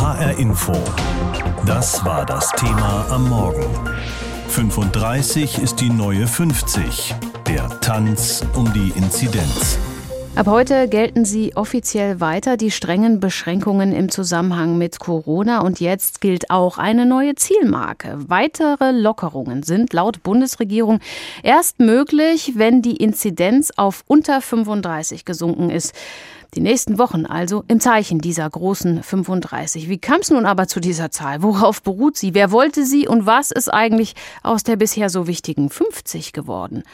HR Info. Das war das Thema am Morgen. 35 ist die neue 50. Der Tanz um die Inzidenz. Ab heute gelten sie offiziell weiter, die strengen Beschränkungen im Zusammenhang mit Corona. Und jetzt gilt auch eine neue Zielmarke. Weitere Lockerungen sind laut Bundesregierung erst möglich, wenn die Inzidenz auf unter 35 gesunken ist. Die nächsten Wochen also im Zeichen dieser großen 35. Wie kam es nun aber zu dieser Zahl? Worauf beruht sie? Wer wollte sie und was ist eigentlich aus der bisher so wichtigen 50 geworden?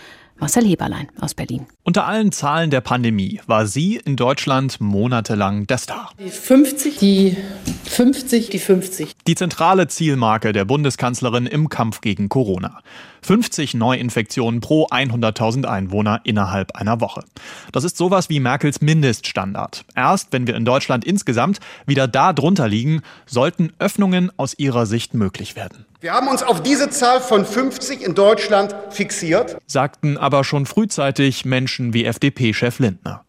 Marcel Heberlein aus Berlin. Unter allen Zahlen der Pandemie war sie in Deutschland monatelang der Star. Die 50, die 50, die 50. Die zentrale Zielmarke der Bundeskanzlerin im Kampf gegen Corona. 50 Neuinfektionen pro 100.000 Einwohner innerhalb einer Woche. Das ist sowas wie Merkels Mindeststandard. Erst wenn wir in Deutschland insgesamt wieder da drunter liegen, sollten Öffnungen aus ihrer Sicht möglich werden. Wir haben uns auf diese Zahl von 50 in Deutschland fixiert, sagten aber schon frühzeitig Menschen wie FDP-Chef Lindner.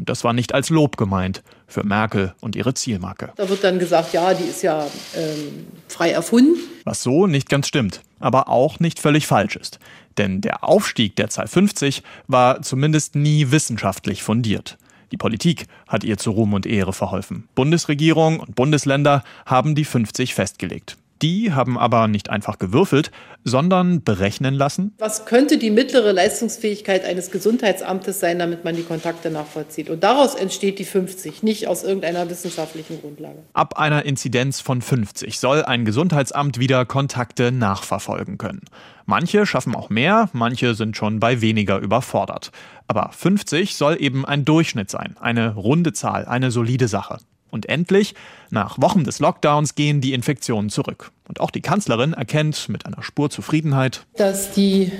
Und das war nicht als Lob gemeint für Merkel und ihre Zielmarke. Da wird dann gesagt, ja, die ist ja ähm, frei erfunden. Was so nicht ganz stimmt, aber auch nicht völlig falsch ist. Denn der Aufstieg der Zahl 50 war zumindest nie wissenschaftlich fundiert. Die Politik hat ihr zu Ruhm und Ehre verholfen. Bundesregierung und Bundesländer haben die 50 festgelegt. Die haben aber nicht einfach gewürfelt, sondern berechnen lassen. Was könnte die mittlere Leistungsfähigkeit eines Gesundheitsamtes sein, damit man die Kontakte nachvollzieht? Und daraus entsteht die 50, nicht aus irgendeiner wissenschaftlichen Grundlage. Ab einer Inzidenz von 50 soll ein Gesundheitsamt wieder Kontakte nachverfolgen können. Manche schaffen auch mehr, manche sind schon bei weniger überfordert. Aber 50 soll eben ein Durchschnitt sein, eine runde Zahl, eine solide Sache. Und endlich, nach Wochen des Lockdowns, gehen die Infektionen zurück. Und auch die Kanzlerin erkennt mit einer Spur Zufriedenheit, dass die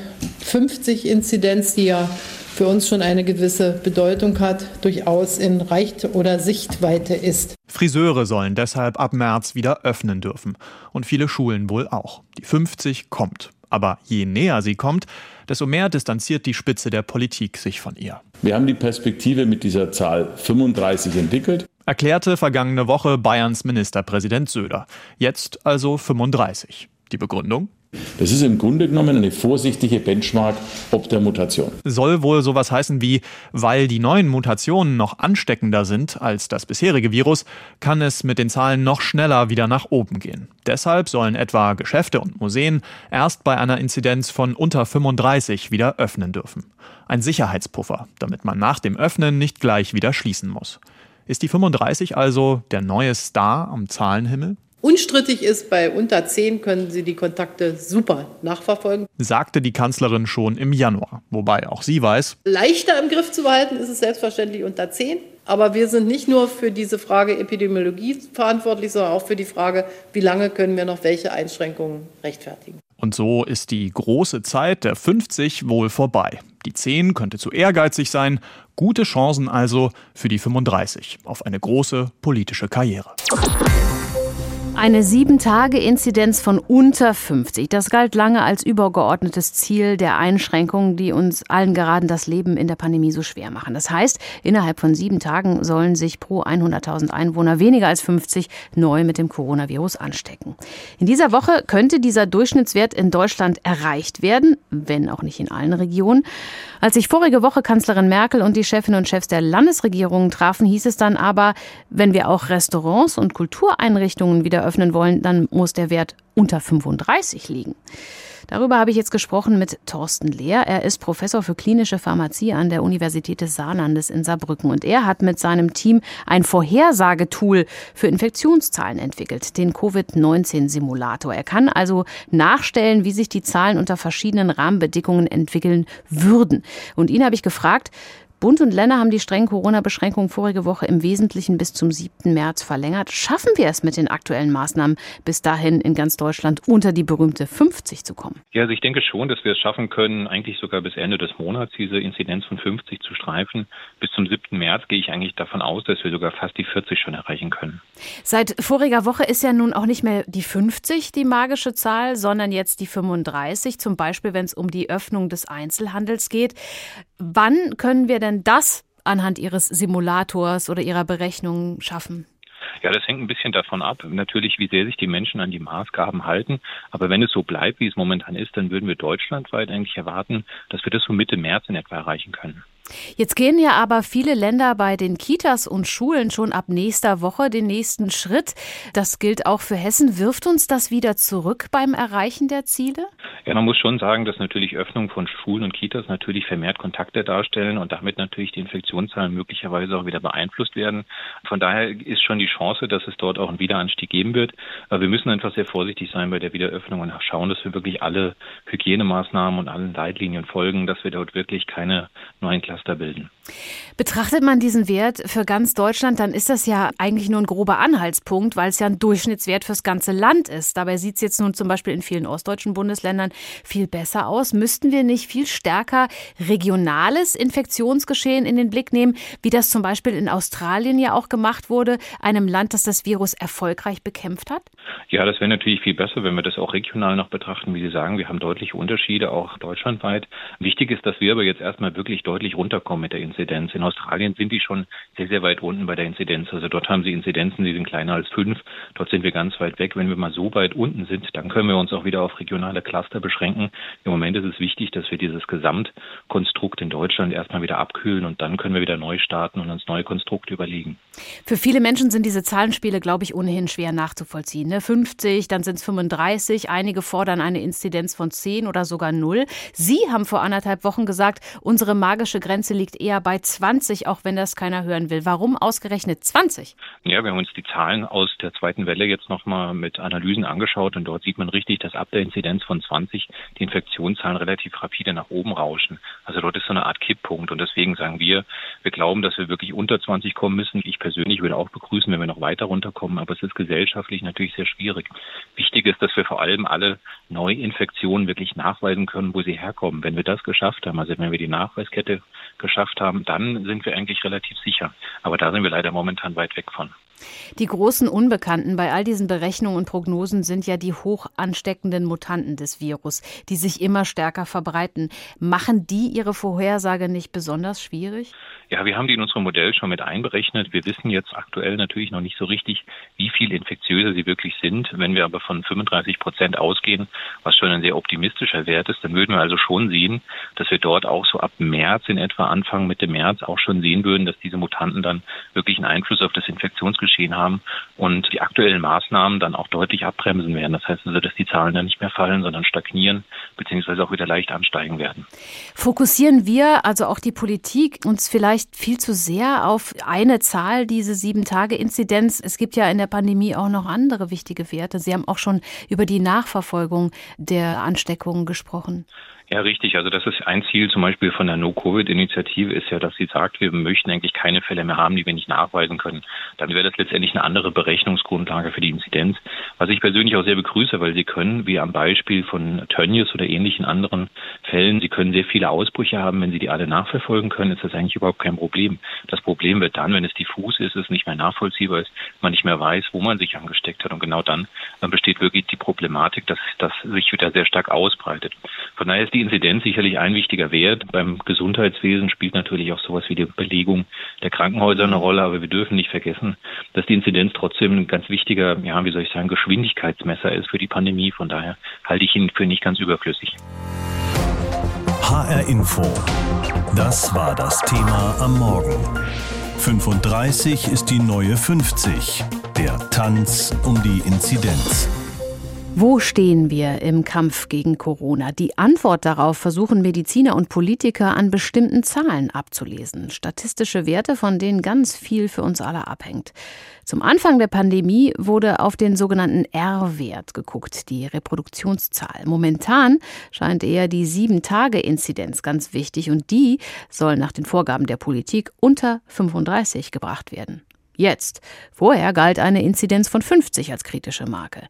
50-Inzidenz, die ja für uns schon eine gewisse Bedeutung hat, durchaus in Reicht- oder Sichtweite ist. Friseure sollen deshalb ab März wieder öffnen dürfen. Und viele Schulen wohl auch. Die 50 kommt. Aber je näher sie kommt, desto mehr distanziert die Spitze der Politik sich von ihr. Wir haben die Perspektive mit dieser Zahl 35 entwickelt erklärte vergangene Woche Bayerns Ministerpräsident Söder. Jetzt also 35. Die Begründung? Das ist im Grunde genommen eine vorsichtige Benchmark ob der Mutation. Soll wohl sowas heißen wie, weil die neuen Mutationen noch ansteckender sind als das bisherige Virus, kann es mit den Zahlen noch schneller wieder nach oben gehen. Deshalb sollen etwa Geschäfte und Museen erst bei einer Inzidenz von unter 35 wieder öffnen dürfen. Ein Sicherheitspuffer, damit man nach dem Öffnen nicht gleich wieder schließen muss. Ist die 35 also der neue Star am Zahlenhimmel? Unstrittig ist, bei unter 10 können Sie die Kontakte super nachverfolgen. Sagte die Kanzlerin schon im Januar. Wobei auch sie weiß. Leichter im Griff zu behalten ist es selbstverständlich unter 10. Aber wir sind nicht nur für diese Frage Epidemiologie verantwortlich, sondern auch für die Frage, wie lange können wir noch welche Einschränkungen rechtfertigen. Und so ist die große Zeit der 50 wohl vorbei. Die 10 könnte zu ehrgeizig sein, gute Chancen also für die 35 auf eine große politische Karriere. Eine Sieben-Tage-Inzidenz von unter 50. Das galt lange als übergeordnetes Ziel der Einschränkungen, die uns allen gerade das Leben in der Pandemie so schwer machen. Das heißt, innerhalb von sieben Tagen sollen sich pro 100.000 Einwohner weniger als 50 neu mit dem Coronavirus anstecken. In dieser Woche könnte dieser Durchschnittswert in Deutschland erreicht werden, wenn auch nicht in allen Regionen. Als sich vorige Woche Kanzlerin Merkel und die Chefinnen und Chefs der Landesregierungen trafen, hieß es dann aber, wenn wir auch Restaurants und Kultureinrichtungen wieder öffnen wollen, dann muss der Wert unter 35 liegen. Darüber habe ich jetzt gesprochen mit Thorsten Lehr. Er ist Professor für klinische Pharmazie an der Universität des Saarlandes in Saarbrücken. Und er hat mit seinem Team ein Vorhersagetool für Infektionszahlen entwickelt, den Covid-19-Simulator. Er kann also nachstellen, wie sich die Zahlen unter verschiedenen Rahmenbedingungen entwickeln würden. Und ihn habe ich gefragt, Bund und Länder haben die strengen Corona-Beschränkungen vorige Woche im Wesentlichen bis zum 7. März verlängert. Schaffen wir es mit den aktuellen Maßnahmen bis dahin in ganz Deutschland unter die berühmte 50 zu kommen? Ja, also ich denke schon, dass wir es schaffen können, eigentlich sogar bis Ende des Monats diese Inzidenz von 50 zu streifen. Bis zum 7. März gehe ich eigentlich davon aus, dass wir sogar fast die 40 schon erreichen können. Seit voriger Woche ist ja nun auch nicht mehr die 50 die magische Zahl, sondern jetzt die 35, zum Beispiel wenn es um die Öffnung des Einzelhandels geht. Wann können wir denn das anhand Ihres Simulators oder Ihrer Berechnungen schaffen? Ja, das hängt ein bisschen davon ab, natürlich, wie sehr sich die Menschen an die Maßgaben halten. Aber wenn es so bleibt, wie es momentan ist, dann würden wir deutschlandweit eigentlich erwarten, dass wir das so Mitte März in etwa erreichen können. Jetzt gehen ja aber viele Länder bei den Kitas und Schulen schon ab nächster Woche den nächsten Schritt. Das gilt auch für Hessen. Wirft uns das wieder zurück beim Erreichen der Ziele? Ja, man muss schon sagen, dass natürlich Öffnung von Schulen und Kitas natürlich vermehrt Kontakte darstellen und damit natürlich die Infektionszahlen möglicherweise auch wieder beeinflusst werden. Von daher ist schon die Chance, dass es dort auch einen Wiederanstieg geben wird. Aber wir müssen einfach sehr vorsichtig sein bei der Wiederöffnung und schauen, dass wir wirklich alle Hygienemaßnahmen und allen Leitlinien folgen, dass wir dort wirklich keine neuen Klassen Cluster bilden. Betrachtet man diesen Wert für ganz Deutschland, dann ist das ja eigentlich nur ein grober Anhaltspunkt, weil es ja ein Durchschnittswert fürs ganze Land ist. Dabei sieht es jetzt nun zum Beispiel in vielen ostdeutschen Bundesländern viel besser aus. Müssten wir nicht viel stärker regionales Infektionsgeschehen in den Blick nehmen, wie das zum Beispiel in Australien ja auch gemacht wurde, einem Land, das das Virus erfolgreich bekämpft hat? Ja, das wäre natürlich viel besser, wenn wir das auch regional noch betrachten. Wie Sie sagen, wir haben deutliche Unterschiede, auch deutschlandweit. Wichtig ist, dass wir aber jetzt erstmal wirklich deutlich runterkommen mit der Inzidenz. In Australien sind die schon sehr, sehr weit unten bei der Inzidenz. Also dort haben sie Inzidenzen, die sind kleiner als fünf. Dort sind wir ganz weit weg. Wenn wir mal so weit unten sind, dann können wir uns auch wieder auf regionale Cluster beschränken. Im Moment ist es wichtig, dass wir dieses Gesamtkonstrukt in Deutschland erstmal wieder abkühlen und dann können wir wieder neu starten und uns neue Konstrukte überlegen. Für viele Menschen sind diese Zahlenspiele, glaube ich, ohnehin schwer nachzuvollziehen. Ne? 50, dann sind es 35. Einige fordern eine Inzidenz von 10 oder sogar 0. Sie haben vor anderthalb Wochen gesagt, unsere magische Grenze liegt eher bei 20, auch wenn das keiner hören will. Warum ausgerechnet 20? Ja, wir haben uns die Zahlen aus der zweiten Welle jetzt nochmal mit Analysen angeschaut und dort sieht man richtig, dass ab der Inzidenz von 20 die Infektionszahlen relativ rapide nach oben rauschen. Also dort ist so eine Art Kipppunkt und deswegen sagen wir, wir glauben, dass wir wirklich unter 20 kommen müssen. Ich persönlich würde auch begrüßen, wenn wir noch weiter runterkommen, aber es ist gesellschaftlich natürlich sehr schwierig. Wichtig ist, dass wir vor allem alle Neuinfektionen wirklich nachweisen können, wo sie herkommen. Wenn wir das geschafft haben, also wenn wir die Nachweiskette geschafft haben, dann sind wir eigentlich relativ sicher. Aber da sind wir leider momentan weit weg von. Die großen Unbekannten bei all diesen Berechnungen und Prognosen sind ja die hoch ansteckenden Mutanten des Virus, die sich immer stärker verbreiten. Machen die ihre Vorhersage nicht besonders schwierig? Ja, wir haben die in unserem Modell schon mit einberechnet. Wir wissen jetzt aktuell natürlich noch nicht so richtig, wie viel infektiöser sie wirklich sind. Wenn wir aber von 35 Prozent ausgehen, was schon ein sehr optimistischer Wert ist, dann würden wir also schon sehen, dass wir dort auch so ab März in etwa Anfang Mitte März auch schon sehen würden, dass diese Mutanten dann wirklich einen Einfluss auf das Infektionsgeschehen haben und die aktuellen Maßnahmen dann auch deutlich abbremsen werden. Das heißt also, dass die Zahlen dann nicht mehr fallen, sondern stagnieren beziehungsweise auch wieder leicht ansteigen werden. Fokussieren wir, also auch die Politik, uns vielleicht vielleicht viel zu sehr auf eine Zahl, diese Sieben-Tage-Inzidenz. Es gibt ja in der Pandemie auch noch andere wichtige Werte. Sie haben auch schon über die Nachverfolgung der Ansteckungen gesprochen. Ja, richtig. Also das ist ein Ziel zum Beispiel von der No-Covid-Initiative ist ja, dass sie sagt, wir möchten eigentlich keine Fälle mehr haben, die wir nicht nachweisen können. Dann wäre das letztendlich eine andere Berechnungsgrundlage für die Inzidenz, was ich persönlich auch sehr begrüße, weil sie können, wie am Beispiel von Tönnies oder ähnlichen anderen Fällen, sie können sehr viele Ausbrüche haben. Wenn sie die alle nachverfolgen können, ist das eigentlich überhaupt kein Problem. Das Problem wird dann, wenn es diffus ist, es nicht mehr nachvollziehbar ist, man nicht mehr weiß, wo man sich angesteckt hat. Und genau dann, besteht wirklich die Problematik, dass das sich wieder sehr stark ausbreitet. Von daher ist die Inzidenz sicherlich ein wichtiger Wert. Beim Gesundheitswesen spielt natürlich auch sowas wie die Belegung der Krankenhäuser eine Rolle, aber wir dürfen nicht vergessen, dass die Inzidenz trotzdem ein ganz wichtiger, ja, wie soll ich sagen, Geschwindigkeitsmesser ist für die Pandemie. Von daher halte ich ihn für nicht ganz überflüssig. HR Info. Das war das Thema am Morgen. 35 ist die neue 50. Der Tanz um die Inzidenz. Wo stehen wir im Kampf gegen Corona? Die Antwort darauf versuchen Mediziner und Politiker an bestimmten Zahlen abzulesen. Statistische Werte, von denen ganz viel für uns alle abhängt. Zum Anfang der Pandemie wurde auf den sogenannten R-Wert geguckt, die Reproduktionszahl. Momentan scheint eher die Sieben-Tage-Inzidenz ganz wichtig und die soll nach den Vorgaben der Politik unter 35 gebracht werden. Jetzt. Vorher galt eine Inzidenz von 50 als kritische Marke.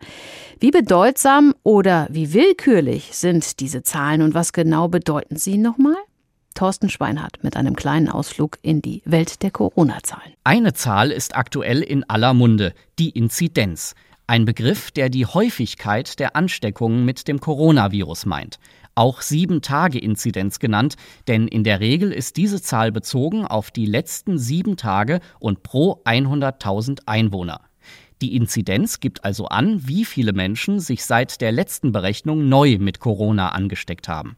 Wie bedeutsam oder wie willkürlich sind diese Zahlen und was genau bedeuten sie nochmal? Thorsten Schweinhardt mit einem kleinen Ausflug in die Welt der Corona-Zahlen. Eine Zahl ist aktuell in aller Munde, die Inzidenz. Ein Begriff, der die Häufigkeit der Ansteckungen mit dem Coronavirus meint auch Sieben-Tage-Inzidenz genannt, denn in der Regel ist diese Zahl bezogen auf die letzten sieben Tage und pro 100.000 Einwohner. Die Inzidenz gibt also an, wie viele Menschen sich seit der letzten Berechnung neu mit Corona angesteckt haben.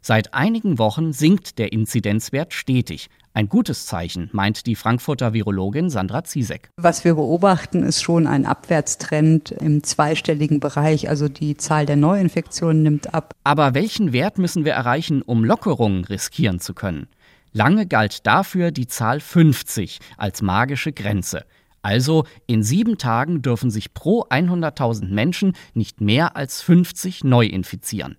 Seit einigen Wochen sinkt der Inzidenzwert stetig. Ein gutes Zeichen, meint die Frankfurter Virologin Sandra Ziesek. Was wir beobachten, ist schon ein Abwärtstrend im zweistelligen Bereich. Also die Zahl der Neuinfektionen nimmt ab. Aber welchen Wert müssen wir erreichen, um Lockerungen riskieren zu können? Lange galt dafür die Zahl 50 als magische Grenze. Also in sieben Tagen dürfen sich pro 100.000 Menschen nicht mehr als 50 neu infizieren.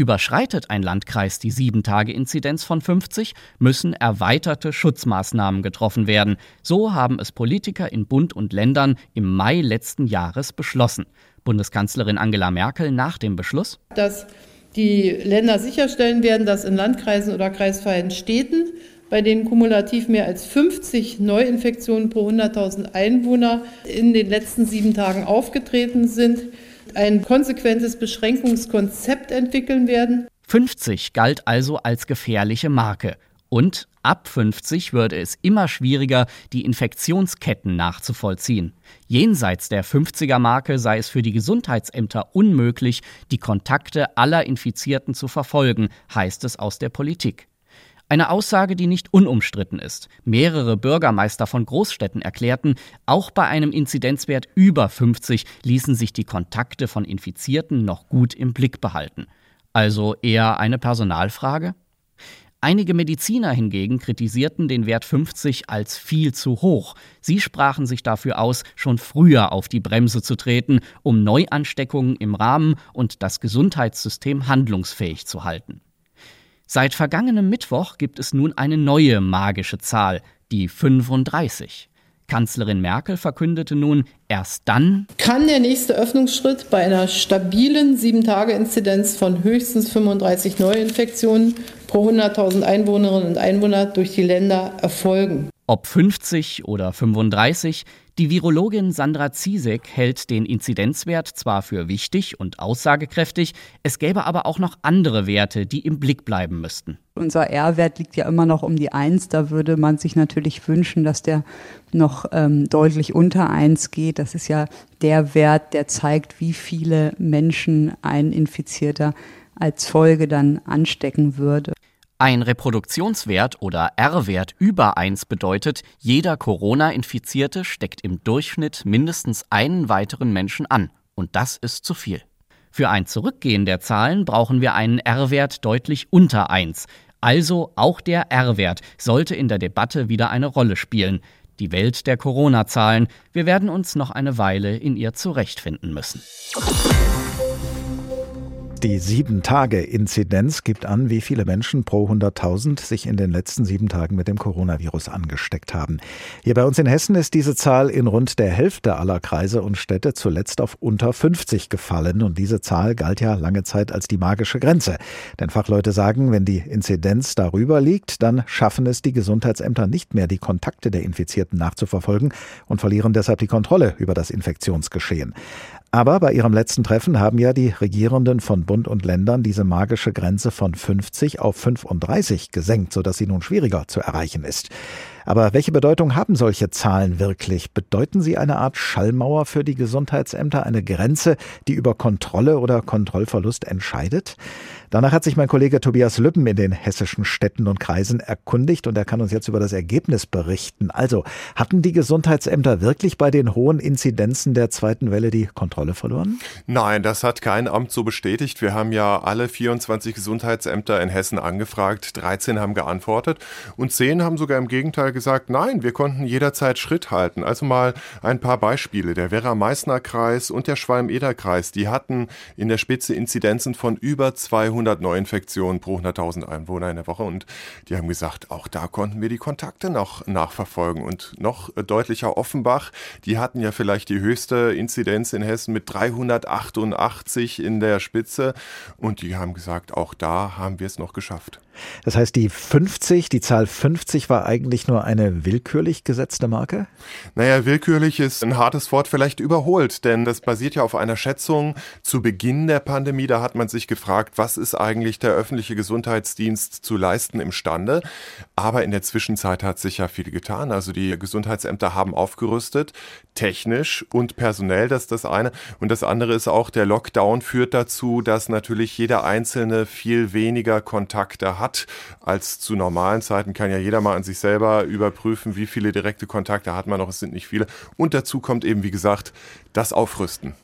Überschreitet ein Landkreis die 7-Tage-Inzidenz von 50, müssen erweiterte Schutzmaßnahmen getroffen werden. So haben es Politiker in Bund und Ländern im Mai letzten Jahres beschlossen. Bundeskanzlerin Angela Merkel nach dem Beschluss, dass die Länder sicherstellen werden, dass in Landkreisen oder kreisfreien Städten, bei denen kumulativ mehr als 50 Neuinfektionen pro 100.000 Einwohner in den letzten sieben Tagen aufgetreten sind, ein konsequentes Beschränkungskonzept entwickeln werden. 50 galt also als gefährliche Marke. Und ab 50 würde es immer schwieriger, die Infektionsketten nachzuvollziehen. Jenseits der 50er Marke sei es für die Gesundheitsämter unmöglich, die Kontakte aller Infizierten zu verfolgen, heißt es aus der Politik. Eine Aussage, die nicht unumstritten ist. Mehrere Bürgermeister von Großstädten erklärten, auch bei einem Inzidenzwert über 50 ließen sich die Kontakte von Infizierten noch gut im Blick behalten. Also eher eine Personalfrage? Einige Mediziner hingegen kritisierten den Wert 50 als viel zu hoch. Sie sprachen sich dafür aus, schon früher auf die Bremse zu treten, um Neuansteckungen im Rahmen und das Gesundheitssystem handlungsfähig zu halten. Seit vergangenem Mittwoch gibt es nun eine neue magische Zahl, die 35. Kanzlerin Merkel verkündete nun, erst dann kann der nächste Öffnungsschritt bei einer stabilen 7-Tage-Inzidenz von höchstens 35 Neuinfektionen pro 100.000 Einwohnerinnen und Einwohner durch die Länder erfolgen. Ob 50 oder 35, die Virologin Sandra Ziesek hält den Inzidenzwert zwar für wichtig und aussagekräftig, es gäbe aber auch noch andere Werte, die im Blick bleiben müssten. Unser R-Wert liegt ja immer noch um die 1. Da würde man sich natürlich wünschen, dass der noch ähm, deutlich unter 1 geht. Das ist ja der Wert, der zeigt, wie viele Menschen ein Infizierter als Folge dann anstecken würde. Ein Reproduktionswert oder R-Wert über 1 bedeutet, jeder Corona-Infizierte steckt im Durchschnitt mindestens einen weiteren Menschen an. Und das ist zu viel. Für ein Zurückgehen der Zahlen brauchen wir einen R-Wert deutlich unter 1. Also auch der R-Wert sollte in der Debatte wieder eine Rolle spielen. Die Welt der Corona-Zahlen. Wir werden uns noch eine Weile in ihr zurechtfinden müssen. Die Sieben-Tage-Inzidenz gibt an, wie viele Menschen pro 100.000 sich in den letzten sieben Tagen mit dem Coronavirus angesteckt haben. Hier bei uns in Hessen ist diese Zahl in rund der Hälfte aller Kreise und Städte zuletzt auf unter 50 gefallen. Und diese Zahl galt ja lange Zeit als die magische Grenze. Denn Fachleute sagen, wenn die Inzidenz darüber liegt, dann schaffen es die Gesundheitsämter nicht mehr, die Kontakte der Infizierten nachzuverfolgen und verlieren deshalb die Kontrolle über das Infektionsgeschehen. Aber bei ihrem letzten Treffen haben ja die Regierenden von Bund und Ländern diese magische Grenze von 50 auf 35 gesenkt, sodass sie nun schwieriger zu erreichen ist. Aber welche Bedeutung haben solche Zahlen wirklich? Bedeuten sie eine Art Schallmauer für die Gesundheitsämter, eine Grenze, die über Kontrolle oder Kontrollverlust entscheidet? Danach hat sich mein Kollege Tobias Lübben in den hessischen Städten und Kreisen erkundigt und er kann uns jetzt über das Ergebnis berichten. Also, hatten die Gesundheitsämter wirklich bei den hohen Inzidenzen der zweiten Welle die Kontrolle verloren? Nein, das hat kein Amt so bestätigt. Wir haben ja alle 24 Gesundheitsämter in Hessen angefragt. 13 haben geantwortet und 10 haben sogar im Gegenteil gesagt, nein, wir konnten jederzeit Schritt halten. Also mal ein paar Beispiele. Der Werra-Meißner-Kreis und der Schwalm-Eder-Kreis, die hatten in der Spitze Inzidenzen von über 200 Neuinfektionen pro 100.000 Einwohner in der Woche. Und die haben gesagt, auch da konnten wir die Kontakte noch nachverfolgen. Und noch deutlicher Offenbach, die hatten ja vielleicht die höchste Inzidenz in Hessen mit 388 in der Spitze. Und die haben gesagt, auch da haben wir es noch geschafft. Das heißt, die 50, die Zahl 50 war eigentlich nur eine willkürlich gesetzte Marke? Naja, willkürlich ist ein hartes Wort vielleicht überholt, denn das basiert ja auf einer Schätzung zu Beginn der Pandemie. Da hat man sich gefragt, was ist eigentlich der öffentliche Gesundheitsdienst zu leisten imstande? Aber in der Zwischenzeit hat sich ja viel getan. Also die Gesundheitsämter haben aufgerüstet, technisch und personell, das ist das eine. Und das andere ist auch, der Lockdown führt dazu, dass natürlich jeder Einzelne viel weniger Kontakte hat als zu normalen Zeiten. Kann ja jeder mal an sich selber überprüfen, wie viele direkte Kontakte hat man noch. Es sind nicht viele. Und dazu kommt eben, wie gesagt, das Aufrüsten.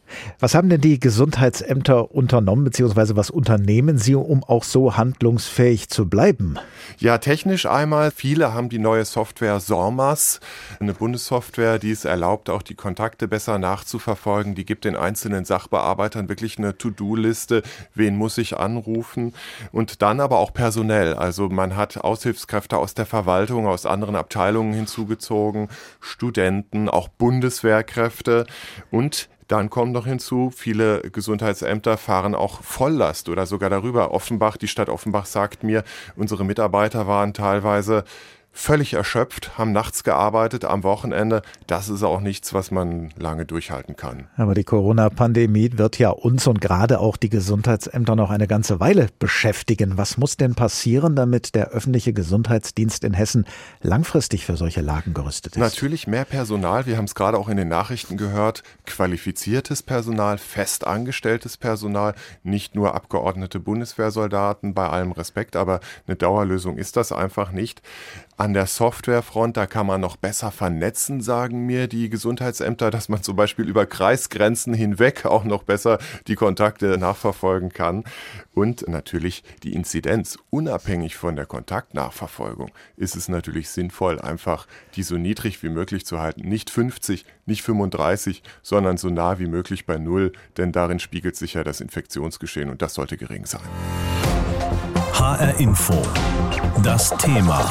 Was haben denn die Gesundheitsämter unternommen, beziehungsweise was unternehmen sie, um auch so handlungsfähig zu bleiben? Ja, technisch einmal. Viele haben die neue Software SORMAS, eine Bundessoftware, die es erlaubt, auch die Kontakte besser nachzuverfolgen. Die gibt den einzelnen Sachbearbeitern wirklich eine To-Do-Liste, wen muss ich anrufen. Und dann aber auch personell. Also man hat Aushilfskräfte aus der Verwaltung, aus anderen Abteilungen hinzugezogen, Studenten, auch Bundeswehrkräfte und dann kommt noch hinzu, viele Gesundheitsämter fahren auch Volllast oder sogar darüber. Offenbach, die Stadt Offenbach sagt mir, unsere Mitarbeiter waren teilweise völlig erschöpft, haben nachts gearbeitet, am Wochenende. Das ist auch nichts, was man lange durchhalten kann. Aber die Corona-Pandemie wird ja uns und gerade auch die Gesundheitsämter noch eine ganze Weile beschäftigen. Was muss denn passieren, damit der öffentliche Gesundheitsdienst in Hessen langfristig für solche Lagen gerüstet ist? Natürlich mehr Personal. Wir haben es gerade auch in den Nachrichten gehört. Qualifiziertes Personal, festangestelltes Personal, nicht nur abgeordnete Bundeswehrsoldaten, bei allem Respekt, aber eine Dauerlösung ist das einfach nicht. An der Softwarefront, da kann man noch besser vernetzen, sagen mir die Gesundheitsämter, dass man zum Beispiel über Kreisgrenzen hinweg auch noch besser die Kontakte nachverfolgen kann. Und natürlich die Inzidenz, unabhängig von der Kontaktnachverfolgung, ist es natürlich sinnvoll, einfach die so niedrig wie möglich zu halten. Nicht 50, nicht 35, sondern so nah wie möglich bei Null, denn darin spiegelt sich ja das Infektionsgeschehen und das sollte gering sein. HR Info. Das Thema.